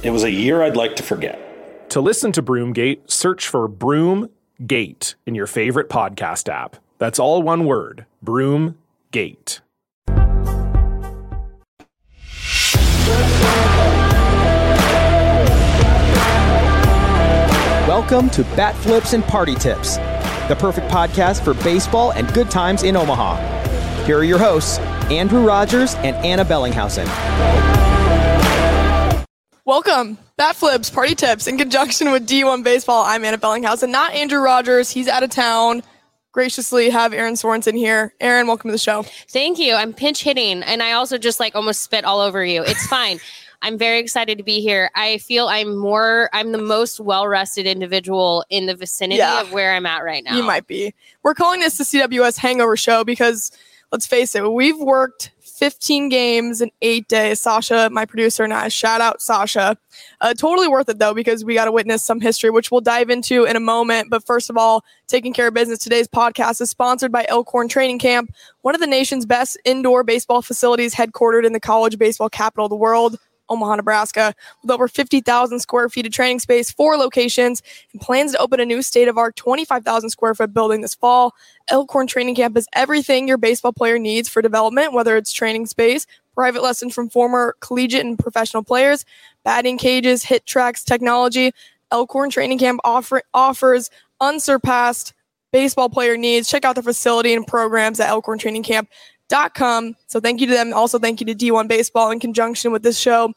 It was a year I'd like to forget. To listen to Broomgate, search for Broomgate in your favorite podcast app. That's all one word Broomgate. Welcome to Bat Flips and Party Tips, the perfect podcast for baseball and good times in Omaha. Here are your hosts, Andrew Rogers and Ana Bellinghausen. Welcome, Bat Flips, Party Tips, in conjunction with D1 Baseball. I'm Ana Bellinghausen, not Andrew Rogers. He's out of town. Graciously have Erin Sorensen here. Erin, welcome to the show. Thank you. I'm pinch hitting, and I also just like almost spit all over you. It's fine. I'm very excited to be here. I feel I'm more, I'm the most well rested individual in the vicinity Yeah. of where I'm at right now. You might be. We're calling this the CWS Hangover Show because let's face it, we've worked 15 games in eight days. Sasha, my producer, and I. Shout out Sasha. Uh, totally worth it though because we got to witness some history, which we'll dive into in a moment. But first of all, taking care of business. Today's podcast is sponsored by Elkhorn Training Camp, one of the nation's best indoor baseball facilities, headquartered in the college baseball capital of the world. Omaha, Nebraska, with over 50,000 square feet of training space, four locations, and plans to open a new state of art 25,000 square foot building this fall. Elkhorn Training Camp is everything your baseball player needs for development, whether it's training space, private lessons from former collegiate and professional players, batting cages, hit tracks, technology. Elkhorn Training Camp offer, offers unsurpassed baseball player needs. Check out the facility and programs at elkhorntrainingcamp.com. So thank you to them. Also, thank you to D1 Baseball in conjunction with this show.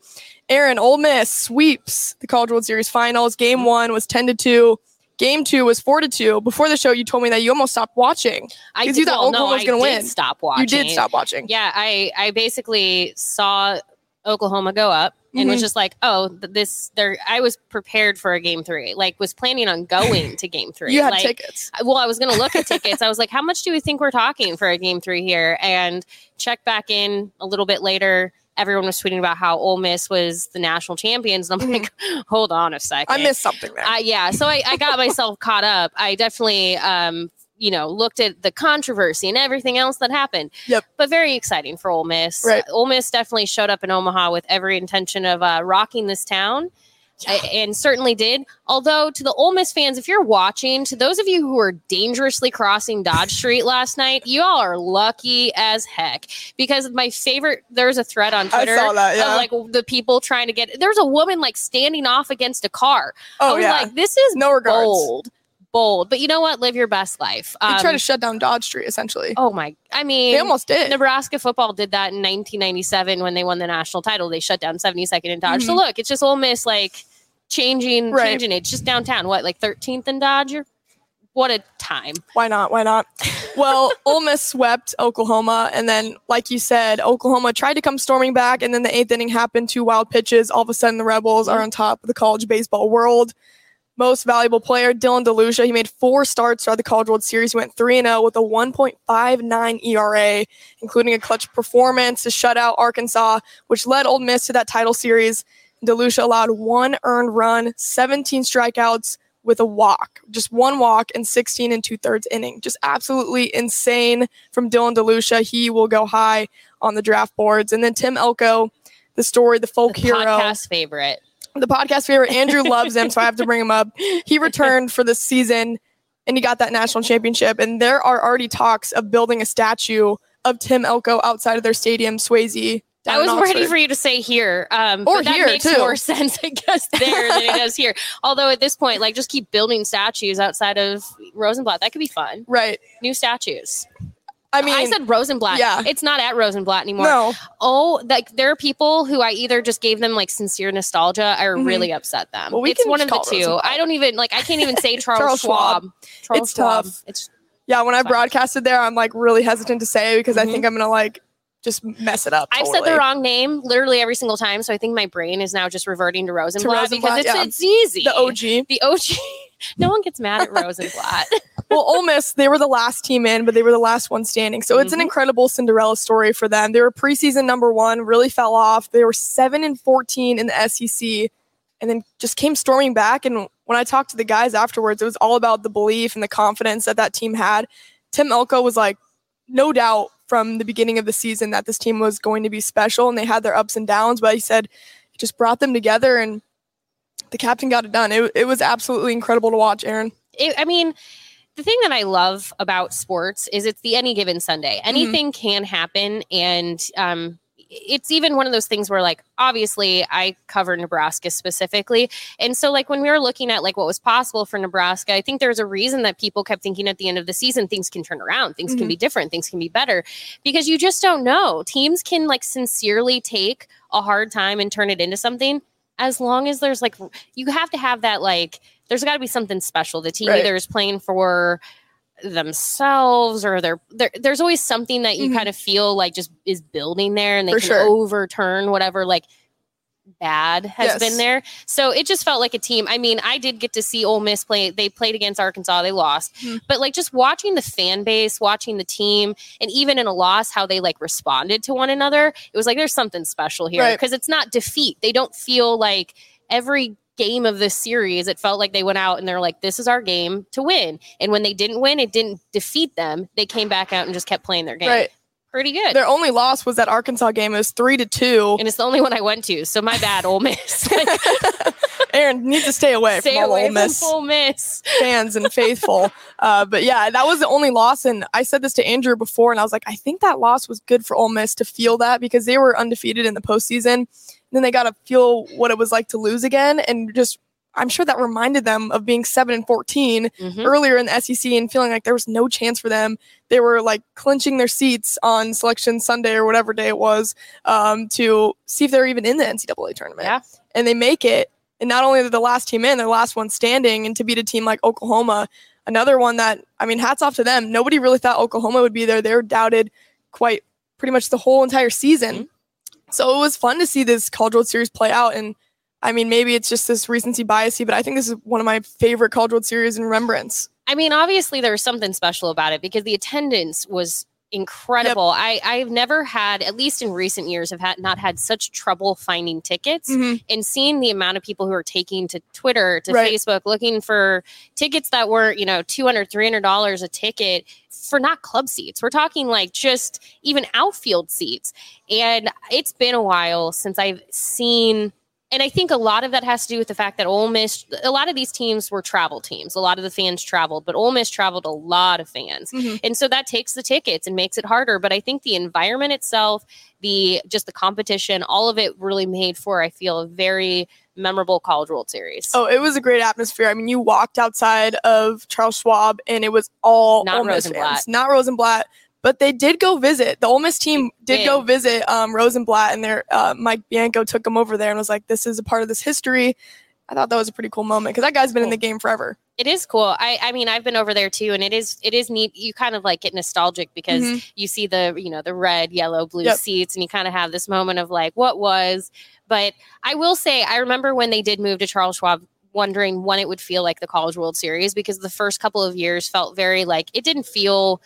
Erin, Ole Miss sweeps the College World Series finals. Game one was 10 to 2. Game two was 4 to 2. Before the show, you told me that you almost stopped watching. I Because you did- thought well, no, was gonna win. Stop watching. You did stop watching. Yeah, I I basically saw Oklahoma go up and was Mhm. just like, oh, this. There, I was prepared for a game three. Like, was planning on going to game three. You had like, tickets. Well, I was going to look at tickets. I was like, how much do we think we're talking for a game three here? And check back in a little bit later. Everyone was tweeting about how Ole Miss was the national champions. And I'm like, hold on a second. Mm-hmm. I missed something there. Uh, yeah, so I, I got myself caught up. I definitely, um, you know, looked at the controversy and everything else that happened. Yep. But very exciting for Ole Miss. Right. Uh, Ole Miss definitely showed up in Omaha with every intention of uh, rocking this town. a- And certainly did. Although, to the Ole Miss fans, if you're watching, to those of you who were dangerously crossing Dodge Street last night, you all are lucky as heck. Because my favorite, there's a thread on I Twitter saw that, yeah. of like the people trying to get. There's a woman like standing off against a car. Oh I was yeah. like, this is no regards. bold, bold. But you know what? Live your best life. They tried Um, to shut down Dodge Street, essentially. oh my! I mean, they almost did. Nebraska football did that in 1997 when they won the national title. They shut down 72nd and Dodge. So Mhm. look, it's just Ole Miss like changing, Right. changing it. It's just downtown. What like 13th and Dodge? You're- What a time! Why not? Why not? Well, Ole Miss swept Oklahoma, and then, like you said, Oklahoma tried to come storming back, and then the eighth inning happened. Two wild pitches. All of a sudden, the Rebels are on top of the college baseball world. Most valuable player, Dylan DeLucia. He made four starts throughout the College World Series. He went 3 0 with a 1.59 ERA, including a clutch performance to shut out Arkansas, which led Ole Miss to that title series. DeLucia allowed one earned run, 17 strikeouts, with a walk, just one walk and 16 and two thirds inning. Just absolutely insane from Dylan DeLucia. He will go high on the draft boards. And then Tim Elko, the story, the folk The hero, podcast favorite. The podcast favorite. Andrew loves him, so I have to bring him up. He returned for this season and he got that national championship. And there are already talks of building a statue of Tim Elko outside of their stadium, Swayze. I was ready for you to say here, um, Or that here, makes too. more sense, I guess, there than it does here. Although at this point, like, just keep building statues outside of Rosenblatt. That could be fun. Right. New statues. I mean, I said Rosenblatt. yeah. It's not at Rosenblatt anymore. no. Oh, like there are people who I either just gave them like sincere nostalgia or Mhm. really upset them. Well, we it's one of the two. Rosenblatt. I don't even like I can't even say Charles, Charles Schwab. Schwab. Charles It's Schwab. tough. It's Yeah, when I broadcasted there, I'm like really hesitant to say because I Mhm. think I'm gonna like just mess it up. I've said the wrong name literally every single time, so I think my brain is now just reverting to Rosenblatt, Rosenblatt, because it's, yeah. it's easy. The OG. The OG. no one gets mad at Rosenblatt. well, Ole Miss, they were the last team in, but they were the last one standing. So it's an Mhm. incredible Cinderella story for them. They were preseason number one, really fell off. They were seven and fourteen in the SEC, and then just came storming back. And when I talked to the guys afterwards, it was all about the belief and the confidence that that team had. Tim Elko was like, no doubt from the beginning of the season that this team was going to be special, and they had their ups and downs. But he said it just brought them together, and the captain got it done. It, it was absolutely incredible to watch, Erin. it, I mean, the thing that I love about sports is it's the any given Sunday. Anything can happen, and um, it's even one of those things where, like, obviously, I cover Nebraska specifically, and so like when we were looking at like what was possible for Nebraska, I think there's a reason that people kept thinking at the end of the season things can turn around, things can Mhm. be different, things can be better, because you just don't know. Teams can like sincerely take a hard time and turn it into something. As long as there's like, you have to have that like there's got to be something special. The team Right. either is playing for themselves or they're, they're there's always something that you Mhm. kind of feel like just is building there and they For can sure. overturn whatever like bad has Yes. been there. So it just felt like a team. I mean, I did get to see Ole Miss play. They played against Arkansas. They lost. Mhm. But like just watching the fan base, watching the team, and even in a loss, how they like responded to one another, it was like there's something special here Right. because it's not defeat. They don't feel like every game of this series, it felt like they went out and they're like, this is our game to win. And when they didn't win, it didn't defeat them. They came back out and just kept playing their game. Right. Pretty good. Their only loss was that Arkansas game. It was three to two. and it's the only one I went to. So my bad, Ole Miss. Erin needs to stay away Stay from away Ole Miss from Ole Miss. fans and faithful. Uh, but yeah, that was the only loss. And I said this to Andrew before, and I was like, I think that loss was good for Ole Miss to feel that because they were undefeated in the postseason. And then they got to feel what it was like to lose again, and just I'm sure that reminded them of being seven and 14 Mhm. earlier in the SEC and feeling like there was no chance for them. They were like clinching their seats on Selection Sunday or whatever day it was um, to see if they're even in the NCAA tournament. Yeah. And they make it. And not only are they the last team in, they're the last one standing. And to beat a team like Oklahoma, another one that, I mean, hats off to them. Nobody really thought Oklahoma would be there. They were doubted quite pretty much the whole entire season. Mm-hmm. So it was fun to see this College World Series play out. And I mean, maybe it's just this recency biasy, but I think this is one of my favorite World Series in remembrance. I mean, obviously there was something special about it because the attendance was incredible. I I've never had, at least in recent years, have had not had such trouble finding tickets Mhm. and seeing the amount of people who are taking to Twitter, to Right. Facebook, looking for tickets that were, you know, $200, $300 a ticket for not club seats. We're talking like just even outfield seats. And it's been a while since I've seen and I think a lot of that has to do with the fact that Ole Miss, a lot of these teams were travel teams. A lot of the fans traveled, but Ole Miss traveled a lot of fans. Mhm. And so that takes the tickets and makes it harder. But I think the environment itself, the just the competition, all of it really made for, I feel, a very memorable College World Series. Oh, it was a great atmosphere. I mean, you walked outside of Charles Schwab and it was all Not Ole Miss Rosenblatt. fans, not Rosenblatt. But they did go visit. The Ole Miss team did go visit um, Rosenblatt, and their uh, Mike Bianco took them over there and was like, "This is a part of this history." I thought that was a pretty cool moment because that guy's been in the game forever. It is cool. I, I mean, I've been over there too, and it is it is neat. You kind of like get nostalgic because Mhm. you see the you know the red, yellow, blue Yep. seats, and you kind of have this moment of like, what was? But I will say, I remember when they did move to Charles Schwab, wondering when it would feel like the College World Series because the first couple of years felt very like it didn't feel.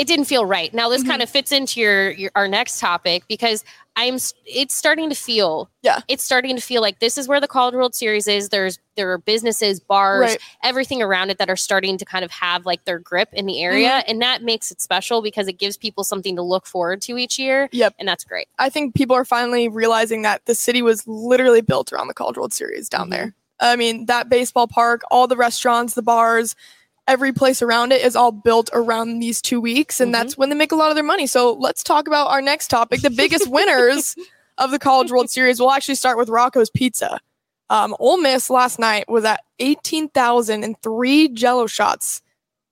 It didn't feel right. Now this Mhm. kind of fits into your, your our next topic because I'm it's starting to feel Yeah. it's starting to feel like this is where the College World Series is. There's there are businesses, bars, Right. everything around it that are starting to kind of have like their grip in the area, Mm-hmm. and that makes it special because it gives people something to look forward to each year. Yep. and that's great. I think people are finally realizing that the city was literally built around the College World Series down Mhm. there. I mean, that baseball park, all the restaurants, the bars, every place around it is all built around these two weeks, and Mhm. that's when they make a lot of their money. So let's talk about our next topic: the biggest winners of the College World Series. We'll actually start with Rocco's Pizza. Um, Ole Miss last night was at eighteen thousand and three Jello shots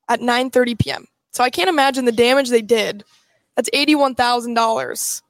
at nine thirty p.m. So I can't imagine the damage they did. That's eighty-one thousand dollars.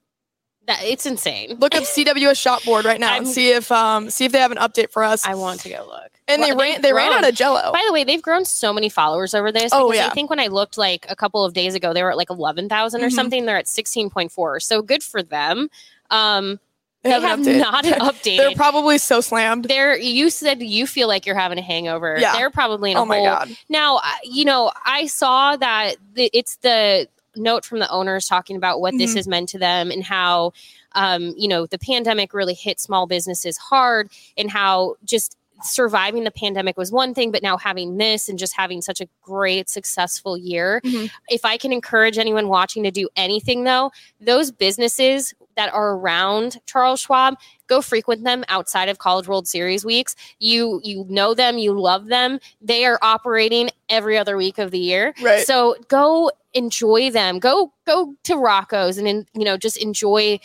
That it's insane. Look up CWS shop board right now and I'm- see if um see if they have an update for us. I want to go look. and they ran they ran out of Jello. By the way, they've grown so many followers over this. Oh, yeah. I think when I looked like a couple of days ago, they were at like eleven or Mhm. something. They're at sixteen point four. So good for them. Um, they, haven't have updated. not updated. They're probably so slammed. They're- you said you feel like you're having a hangover. Yeah. They're probably in a Oh my hole. god. Now, you know, I saw that it's the note from the owners talking about what this Mhm. has meant to them and how, um, you know, the pandemic really hit small businesses hard and how just surviving the pandemic was one thing, but now having this and just having such a great, successful year. Mhm. If I can encourage anyone watching to do anything, though, those businesses that are around Charles Schwab, go frequent them outside of College World Series weeks. You you know them, you love them. They are operating every other week of the year. Right. So go enjoy them. Go go to Rocco's and in, you know just enjoy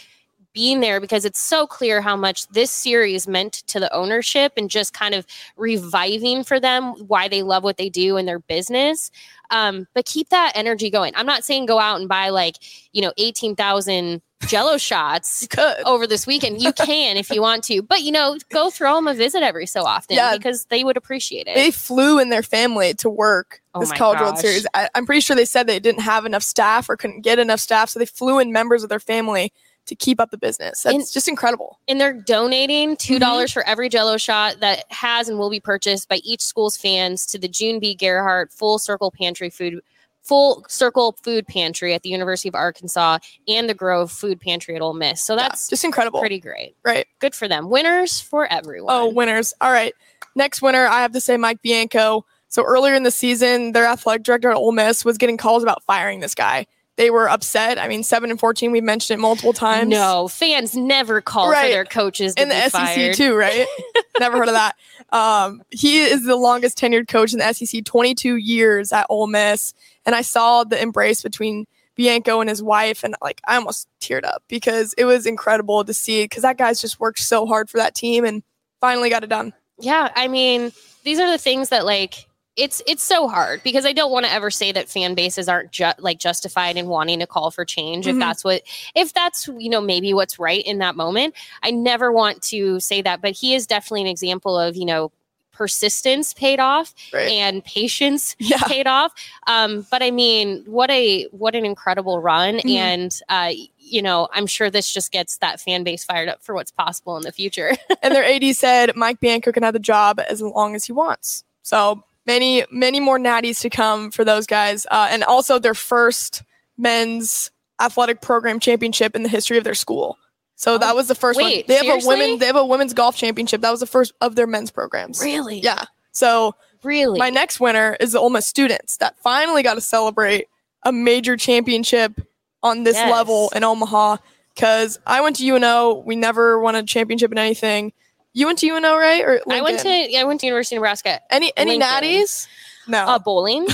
being there because it's so clear how much this series meant to the ownership and just kind of reviving for them why they love what they do in their business. Um, but keep that energy going. I'm not saying go out and buy like, you know, 18,000 jello shots over this weekend. You can if you want to, but you know, go throw them a visit every so often Yeah. because they would appreciate it. They flew in their family to work Oh this College World. Series. I, I'm pretty sure they said they didn't have enough staff or couldn't get enough staff, so they flew in members of their family to keep up the business. That's And- just incredible. and they're donating two Mm-hmm. dollars for every Jello shot that has and will be purchased by each school's fans to the June B. Gearhart Full Circle Pantry Food. Full Circle Food Pantry at the University of Arkansas and the Grove Food Pantry at Ole Miss. So Yeah, that's just incredible. pretty great. Right. Good for them. Winners for everyone. Oh, winners. All right. Next winner, I have to say Mike Bianco. So earlier in the season, their athletic director at Ole Miss was getting calls about firing this guy. They were upset. I mean, seven and fourteen. We've mentioned it multiple times. no, fans never call Right. for their coaches to in the SEC fired. too, right? Never heard of that. Um, he is the longest tenured coach in the SEC, 22 years at Ole Miss. And I saw the embrace between Bianco and his wife, and like I almost teared up because it was incredible to see. Because that guy's just worked so hard for that team and finally got it done. yeah i mean these are the things that like it's it's so hard because i don't want to ever say that fan bases aren't ju- like justified in wanting to call for change Mhm. if that's what if that's you know maybe what's right in that moment i never want to say that but he is definitely an example of you know persistence paid off Right. and patience Yeah. paid off um but i mean what a what an incredible run Mhm. and uh you know i'm sure this just gets that fan base fired up for what's possible in the future and their AD said Mike Bianco can have the job as long as he wants. So many, many more natties to come for those guys, uh, and also their first men's athletic program championship in the history of their school. So that was the first one. Oh, wait, They have a seriously? women. They have a women's golf championship. That was the first of their men's programs. really Yeah. So really my next winner is the Ole Miss students that finally got to celebrate a major championship on this Yes. level in Omaha. Because I went to UNO, we never won a championship in anything. You went to UNO, right? Or I went to I went to University of Nebraska. any any Lincoln. natties? No. Uh, bowling.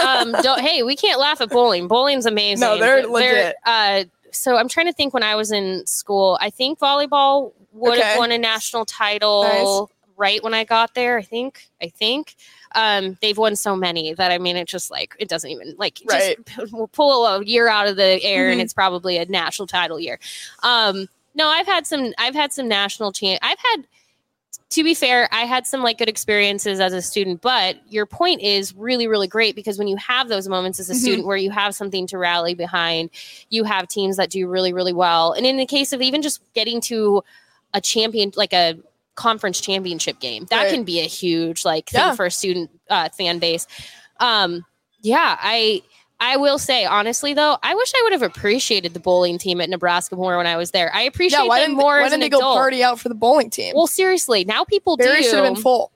um, don't, hey, we can't laugh at bowling. Bowling's amazing. No, they're legit. uh, so I'm trying to think when I was in school. I think volleyball would Okay. have won a national title right when I got there. I think. I think. Um, they've won so many that I mean, it just like it doesn't even like Right. just we'll pull a year out of the air and Mhm. it's probably a national title year. Um, no, I've had some. I've had some national champ. I've had to be fair, I had some like good experiences as a student, but your point is really, really great because when you have those moments as a Mhm. student where you have something to rally behind, you have teams that do really, really well. And in the case of even just getting to a champion, like a conference championship game, that Right. can be a huge like thing Yeah. for a student uh, fan base. Um, yeah, I I will say honestly though, I wish I would have appreciated the bowling team at Nebraska more when I was there. I appreciate yeah, why them didn't, more why as didn't they go party out for the bowling team? Well, seriously, now people Barry do. should have been full.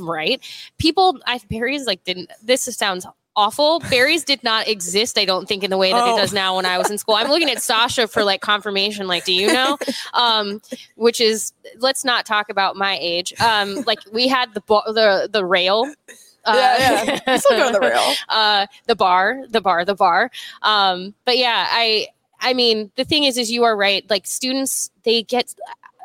Right? People, I Barry's like didn't. This sounds awful. Barry's did not exist. I don't think in the way that Oh. it does now. When I was in school, I'm looking at Sasha for like confirmation. Like, do you know? Um, which is let's not talk about my age. Um, like we had the the the rail. Uh, yeah, yeah. Still go to the rail. uh the bar the bar the bar um but yeah i i mean the thing is is you are right like students they get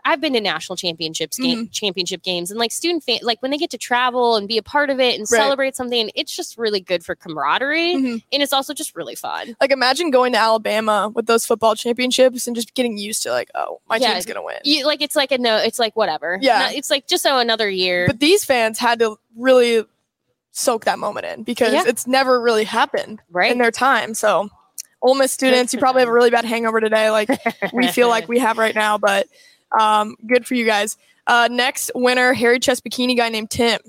I've been to national championships game championship games and like student fan like when they get to travel and be a part of it and Right. celebrate something, it's just really good for camaraderie Mhm. and it's also just really fun. Like imagine going to Alabama with those football championships and just getting used to like, oh, my Yeah. team's gonna win. You like it's like a no, it's like whatever. Yeah. No, it's like just so another year. But these fans had to really soak that moment in because Yeah. it's never really happened right. in their time. So, Ole Miss students, you probably have a really bad hangover today, like we feel like we have right now. But um, good for you guys. Uh, next winner, hairy Chest bikini guy named Tim.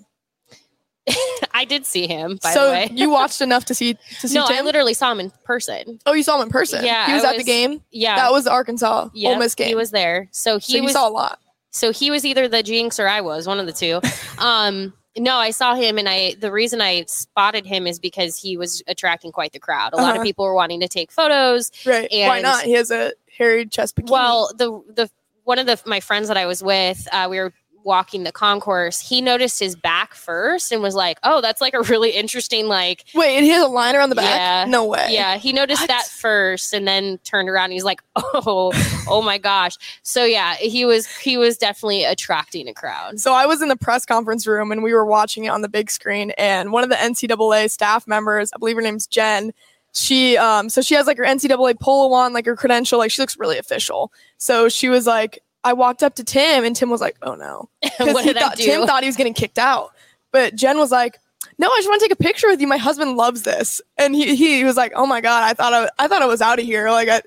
I did see him, by so the way. you watched enough to see to see no, I literally saw him in person. oh, you saw him in person. Yeah, he was I at the game. Yeah. That was the Arkansas Yep, Ole Miss game. He was there. So so he you was saw a lot. So he was either the jinx or I was, one of the two. um, no, I saw him, and I the reason I spotted him is because he was attracting quite the crowd. A lot Uh-huh. of people were wanting to take photos. Right? And Why not? He has a hairy Chest bikini. Well, the the one of the my friends that I was with, uh, we were walking the concourse. He noticed his back first and was like, "Oh, that's like a really interesting like." wait, and he has a line around the back. Yeah. No way. Yeah, he noticed What? that first, and then turned around. He's like, "Oh, oh my gosh!" So yeah, he was he was definitely attracting a crowd. So I was in the press conference room and we were watching it on the big screen. And one of the NCAA staff members, I believe her name's Jen, she um so she has like her NCAA polo on, like her credential, like she looks really official. So she was like, I walked up to Tim and Tim was like, Oh no. Because what he did I thought? Tim thought he was getting kicked out. But Jen was like, No, I just want to take a picture with you. My husband loves this. And he he was like, Oh my god, I thought I, I thought I was out of here. Like I,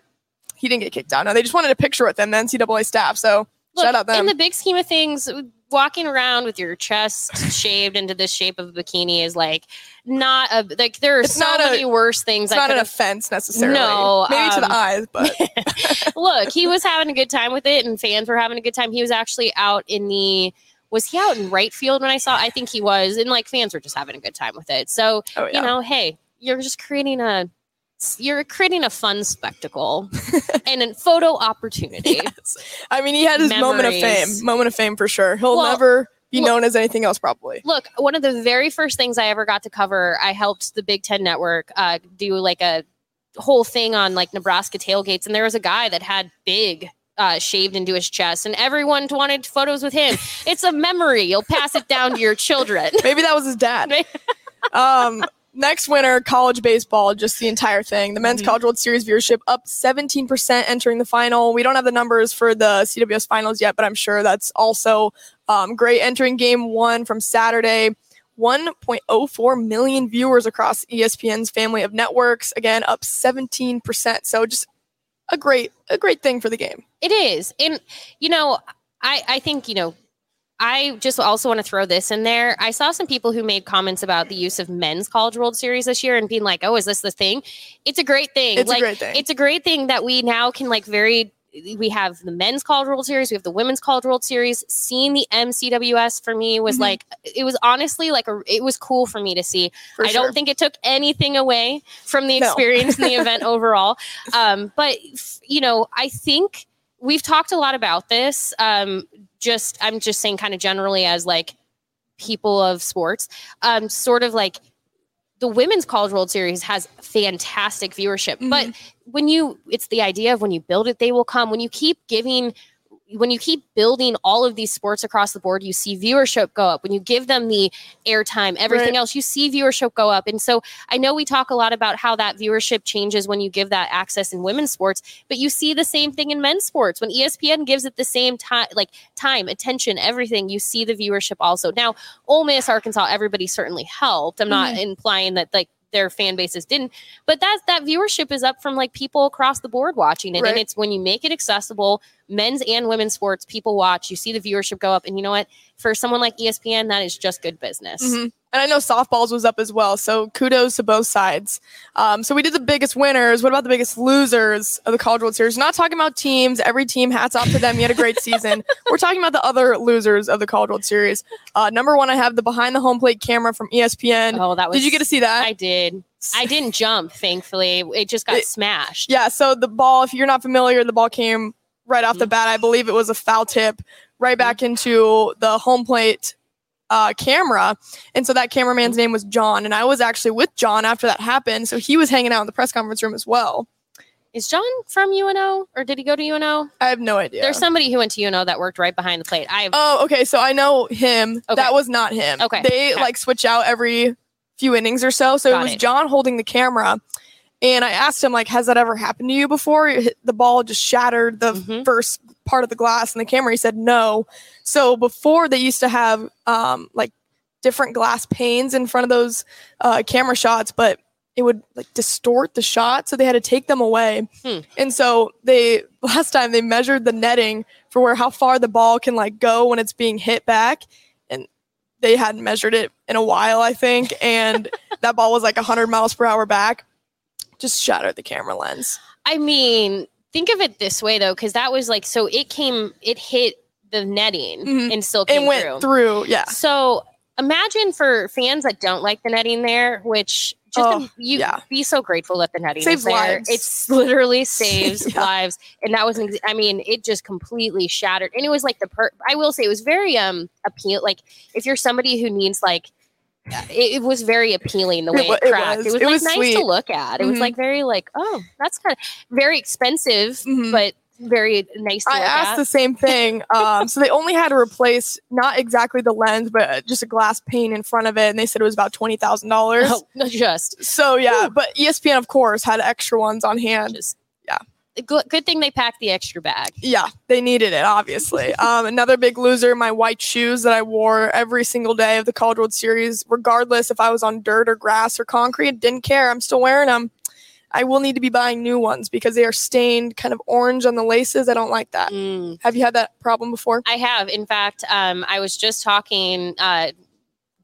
he didn't get kicked out. No, they just wanted a picture with him, the NCAA staff. So shout out them. in the big scheme of things, walking around with your chest shaved into the shape of a bikini is like not a like there are It's so not a- many worse things. not an offense necessarily. No, maybe to the um, eyes, but look, he was having a good time with it, and fans were having a good time. He was actually out in the. Was he out in right field when I saw? I think he was, and like fans were just having a good time with it. So oh yeah. you know, hey, you're just creating a. You're creating a fun spectacle and a photo opportunity. Yes. I mean, he had his moment of fame. Moment of fame for sure. He'll Well, never be look- known as anything else, probably. Look, one of the very first things I ever got to cover, I helped the Big Ten Network uh, do like a whole thing on like Nebraska tailgates, and there was a guy that had big. Uh, shaved into his chest, and everyone wanted photos with him. It's a memory. You'll pass it down to your children. Maybe that was his dad. um, next winner, college baseball, just the entire thing. The Mm-hmm. men's college World Series viewership up 17% entering the final. We don't have the numbers for the CWS finals yet, but I'm sure that's also um, great. Entering game one from Saturday. 1.04 million viewers across ESPN's family of networks. Again, up 17%. So just a great, a great thing for the game. It is. And, you know, I, I think, you know, I just also want to throw this in there. I saw some people who made comments about the use of men's college world series this year and being like, oh, is this the thing? It's a great thing. It's a great thing. It's a great thing that we now can like very we have the men's college world series, we have the women's college world series. Seeing the MCWS for me was Mhm. like it was honestly like a it was cool for me to see. For I sure. don't think it took anything away from the No. experience in the event overall. Um, but you know, I think we've talked a lot about this. Um, just I'm just saying, kind of generally as like people of sports, um, sort of like the women's college world series has fantastic viewership, but when you it's the idea of when you build it they will come when you keep giving when you keep building all of these sports across the board, you see viewership go up. When you give them the airtime, everything Right. else, you see viewership go up. And so I know we talk a lot about how that viewership changes when you give that access in women's sports, but you see the same thing in men's sports. When ESPN gives it the same time, like time, attention, everything, you see the viewership also. Now, Ole Miss, Arkansas, everybody certainly helped. I'm not mm-hmm. implying that like their fan bases didn't, but that that viewership is up from like people across the board watching it. Right. And it's when you make it accessible, men's and women's sports, people watch, you see the viewership go up. And you know what? For someone like ESPN, that is just good business. Mhm. And I know softballs was up as well. So kudos to both sides. Um, so we did the biggest winners. What about the biggest losers of the College World Series? We're not talking about teams. Every team, hats off to them. You had a great season. We're talking about the other losers of the College World Series. Uh, number one, I have the behind the home plate camera from ESPN. Oh, that was did you get to see that? I did. I didn't jump, thankfully. It just got It- smashed. Yeah, so the ball, if you're not familiar, the ball came right off the Mm-hmm. bat. I believe it was a foul tip right back into the home plate uh, camera. And so that cameraman's Mm-hmm. name was John. And I was actually with John after that happened. So he was hanging out in the press conference room as well. Is John from UNO or did he go to UNO? I have no idea. There's somebody who went to UNO that worked right behind the plate. I Oh, okay. So I know him. Okay. That was not him. Okay. They Okay. like switch out every few innings or so. So Got it was it. John holding the camera. And I asked him, like, has that ever happened to you before? The ball just shattered the Mhm. first part of the glass in the camera. He said no. So before they used to have um like different glass panes in front of those uh, camera shots, but it would like distort the shot. So they had to take them away. Hmm. And so they last time they measured the netting for where how far the ball can like go when it's being hit back. And they hadn't measured it in a while, I think. And that ball was like 100 miles per hour back. Just shattered the camera lens. I mean, think of it this way though, because that was like so it came, it hit the netting Mhm. and still came It went through. through. Yeah. So imagine for fans that don't like the netting there, which just Oh, you yeah. be so grateful that the netting Saves is there. lives. It's literally saves Yeah. lives, and that was I mean, it just completely shattered. And it was like the per. I will say it was very um appeal. Like if you're somebody who needs like. It, it was very appealing the way it, it cracked. was. It was It like was nice sweet. to look at. It was Mhm. like very like oh that's kind of very expensive, Mhm. but very nice to I look asked at. the same thing. Um, so they only had to replace not exactly the lens, but uh, just a glass pane in front of it, and they said it was about twenty thousand dollars. Oh, just So yeah, but E ESPN of course had extra ones on hand. just. Good, thing they packed the extra bag. Yeah, they needed it obviously. um, another big loser, my white shoes that I wore every single day of the College World Series, regardless if I was on dirt or grass or concrete, didn't care. I'm still wearing them. I will need to be buying new ones because they are stained kind of orange on the laces. I don't like that. Mm. Have you had that problem before? I have. In fact, um, I was just talking uh,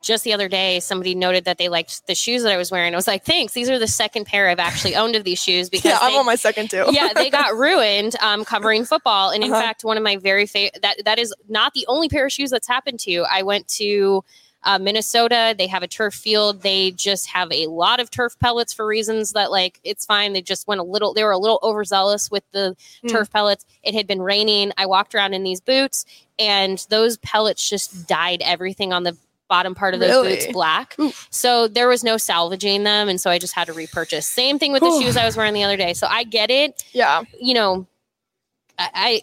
just the other day. Somebody noted that they liked the shoes that I was wearing. I was like, thanks. These are the second pair I've actually owned of these shoes because Yeah, I'm on my second too. yeah, they got ruined um, covering football. And in Uh-huh. fact, one of my very favorite that that is not the only pair of shoes that's happened to. I went to uh, Minnesota. They have a turf field. They just have a lot of turf pellets for reasons that like it's fine. They just went a little. They were a little overzealous with the Mm. turf pellets. It had been raining. I walked around in these boots, and those pellets just dyed everything on the bottom part of those Really? boots black. Oof. So there was no salvaging them, and so I just had to repurchase. Same thing with the shoes I was wearing the other day. So I get it. yeah. You know, I, I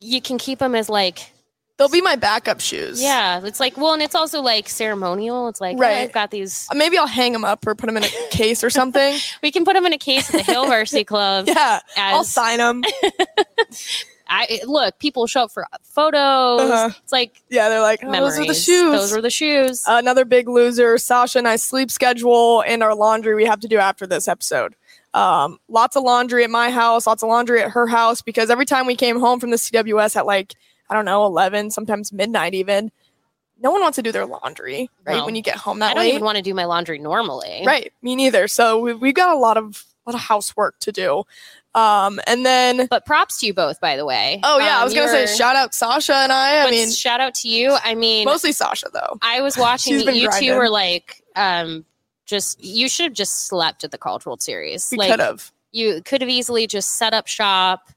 you can keep them as like They'll be my backup shoes. yeah. It's like well, and it's also like ceremonial. It's like Right. right. I've got these. Uh, Maybe I'll hang them up or put them in a case or something. We can put them in a case at the Hail Varsity Club. yeah. I'll sign them. I look, people show up for photos. Uh-huh. It's like Yeah, they're like, oh, those are the shoes. Those were the shoes. Another big loser, Sasha and I sleep schedule and our laundry we have to do after this episode. Um, lots of laundry at my house, lots of laundry at her house because every time we came home from the CWS at like, I don't know, 11, sometimes midnight even, no one wants to do their laundry, right? No. When you get home that I don't late. even want to do my laundry normally. Right, me neither. So we, we've got a lot of a lot of housework to do. Um, and then, But props to you both, by the way. oh yeah, I Um, was gonna say shout out Sasha and I. I but mean, shout out to you. I mean, mostly Sasha though. I was watching She's that been you two were like, um, just you should have just slept at the World Series. We like could have. you could have easily just set up shop,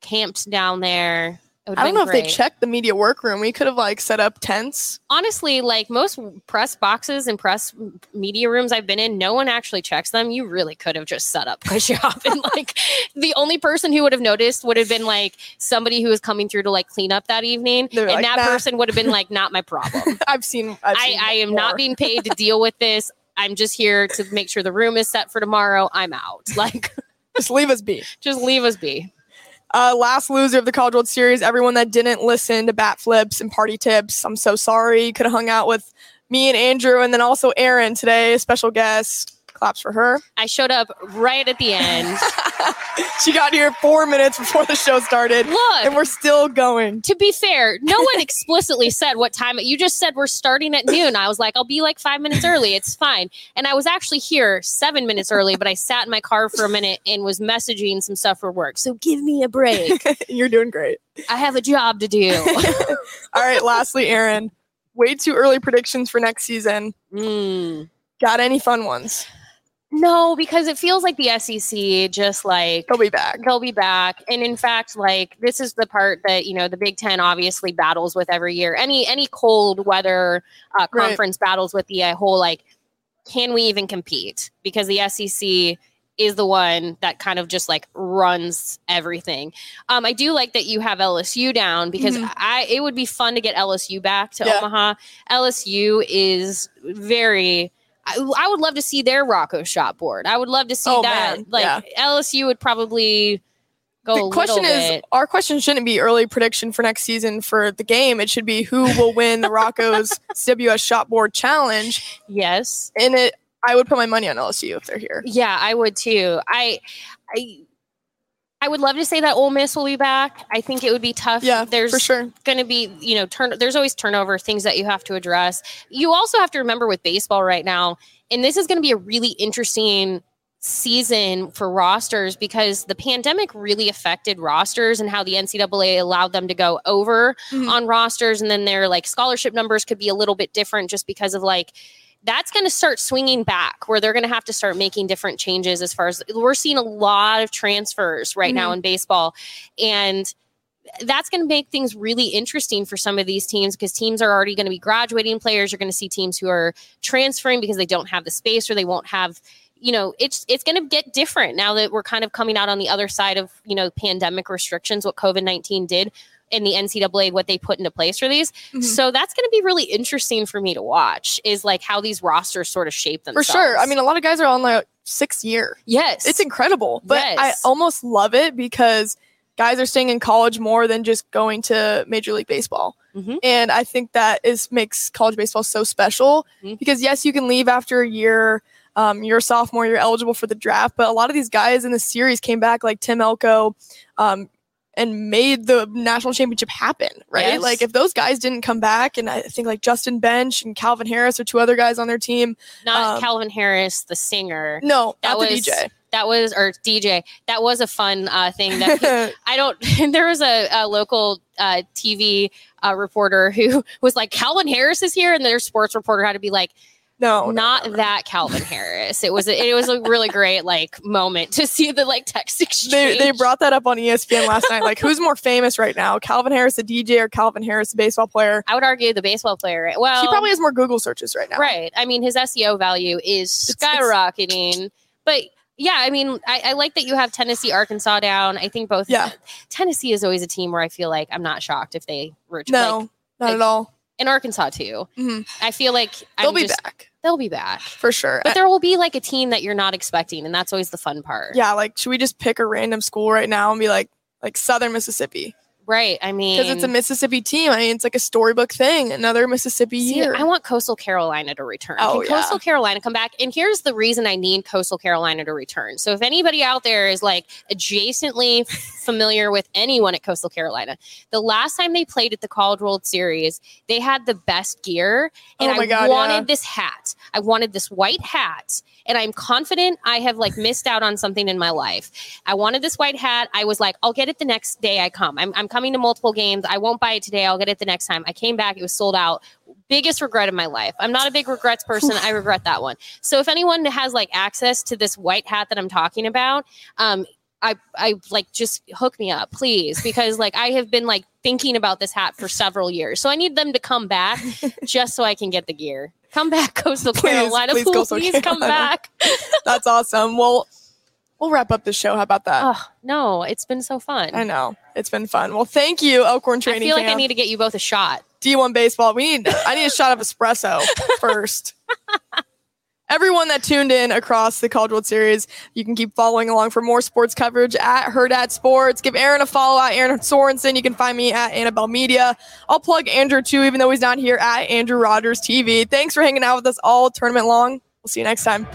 camped down there. I don't know been if they checked the media workroom. We could have like set up tents. Honestly, like most press boxes and press media rooms I've been in, no one actually checks them. You really could have just set up a shop and like the only person who would have noticed would have been like somebody who was coming through to like clean up that evening. They were and like, that "Nah." person would have been like, not my problem. I've seen. I've I, seen I am more. not being paid to deal with this. I'm just here to make sure the room is set for tomorrow. I'm out. Like, Just leave us be. just leave us be. Uh, last loser of the College World Series. Everyone that didn't listen to bat flips and party tips. I'm so sorry. Could have hung out with me and Andrew, and then also Erin today, a special guest. Claps for her. I showed up right at the end. She got here four minutes before the show started, Look, and we're still going. to be fair, no one explicitly said what time. You just said we're starting at noon. I was like, I'll be like five minutes early. It's fine. And I was actually here seven minutes early, but I sat in my car for a minute and was messaging some stuff for work. So give me a break. You're doing great. I have a job to do. All right. lastly, Erin, way too early predictions for next season. Mm. Got any fun ones? No, because it feels like the SEC just like They'll be back. they'll be back and in fact like this is the part that you know the big 10 obviously battles with every year any any cold weather uh, Right. conference battles with the uh, whole like can we even compete because the sec is the one that kind of just like runs everything. Um, I do like that you have LSU down because Mhm. I it would be fun to get LSU back to Yeah. Omaha. LSU is very. I, I would love to see their Rocco shot board. I would love to see Oh, that. man, Like yeah. LSU would probably go. the question is bit. our question shouldn't be early prediction for next season for the game it should be who will win the rocco's cws shot board challenge yes, and it i would put my money on lsu if they're here Yeah, I would too. I, I, I would love to say that Ole Miss will be back. I think it would be tough. yeah there's for sure going to be, you know, turn. There's always turnover, things that you have to address. You also have to remember with baseball right now, and this is going to be a really interesting season for rosters because the pandemic really affected rosters and how the NCAA allowed them to go over Mhm. on rosters, and then their like scholarship numbers could be a little bit different just because of like that's going to start swinging back where they're going to have to start making different changes as far as we're seeing a lot of transfers right now mm-hmm. in baseball. And that's going to make things really interesting for some of these teams because teams are already going to be graduating players. You're going to see teams who are transferring because they don't have the space or they won't have you know it's it's going to get different now that we're kind of coming out on the other side of you know pandemic restrictions what covid-19 did in the ncaa what they put into place for these Mhm. so that's going to be really interesting for me to watch is like how these rosters sort of shape themselves. for sure i mean a lot of guys are on like sixth year yes it's incredible but i almost love it because guys are staying in college more than just going to major league baseball Mhm. and i think that is makes college baseball so special Mhm. because yes you can leave after a year um, you're a sophomore you're eligible for the draft but a lot of these guys in the series came back like tim elko um, and made the national championship happen right Yes. like if those guys didn't come back and i think like justin bench and calvin harris are two other guys on their team not um, calvin harris the singer no that not was the dj that was or dj that was a fun uh, thing that I don't. There was a, a local uh, TV uh, reporter who was like, "Calvin Harris is here," and their sports reporter had to be like, no, no, "Not no, no. that Calvin Harris." It was a, it was a really great like moment to see the like text exchange. they brought that up on ESPN last night. Like, who's more famous right now, Calvin Harris, the DJ, or Calvin Harris, the baseball player? I would argue the baseball player. Well, he probably has more Google searches right now. right. I mean, his SEO value is It's- it's- skyrocketing, but. Yeah, I mean, I, I like that you have Tennessee, Arkansas down. I think both. Yeah. Tennessee is always a team where I feel like I'm not shocked if they were No, like, not like, at all. In Arkansas too. Mhm. I feel like They'll I'm be just- back They'll be back, for sure. but there will be like a team that you're not expecting, and that's always the fun part. yeah, like, should we just pick a random school right now and be like, like Southern Mississippi? Right. I mean, Because it's a Mississippi team. I mean, it's like a storybook thing. Another Mississippi See, year. I want Coastal Carolina to return. Oh, Can yeah. Coastal Carolina come back? And here's the reason I need Coastal Carolina to return. So if anybody out there is like adjacently familiar with anyone at Coastal Carolina, the last time they played at the College World Series, they had the best gear. And Oh my God, I wanted yeah. this hat. I wanted this white hat. And I'm confident I have like missed out on something in my life. I wanted this white hat. I was like, I'll get it the next day I come. I'm, I'm coming to multiple games. I won't buy it today. I'll get it the next time. I came back. It was sold out. Biggest regret of my life. I'm not a big regrets person. I regret that one. So if anyone has like access to this white hat that I'm talking about, um, I, I like just hook me up, please, because like I have been like thinking about this hat for several years. So I need them to come back just so I can get the gear. Come back, Coastal Please, Carolina. please, Please, Coastal come Carolina. back. That's awesome. Well, we'll wrap up the show. How about that? Oh no, it's been so fun. I know. It's been fun. Well, thank you, Elkhorn Training. I feel like I need to get you both a shot. D1 baseball. We need I need a shot of espresso first. Everyone that tuned in across the World Series, you can keep following along for more sports coverage at Hurrdat Sports. Give Erin a follow at Erin Sorensen. You can find me at Annabelle Media. I'll plug Andrew too, even though he's not here at Andrew Rogers TV. Thanks for hanging out with us all tournament long. We'll see you next time.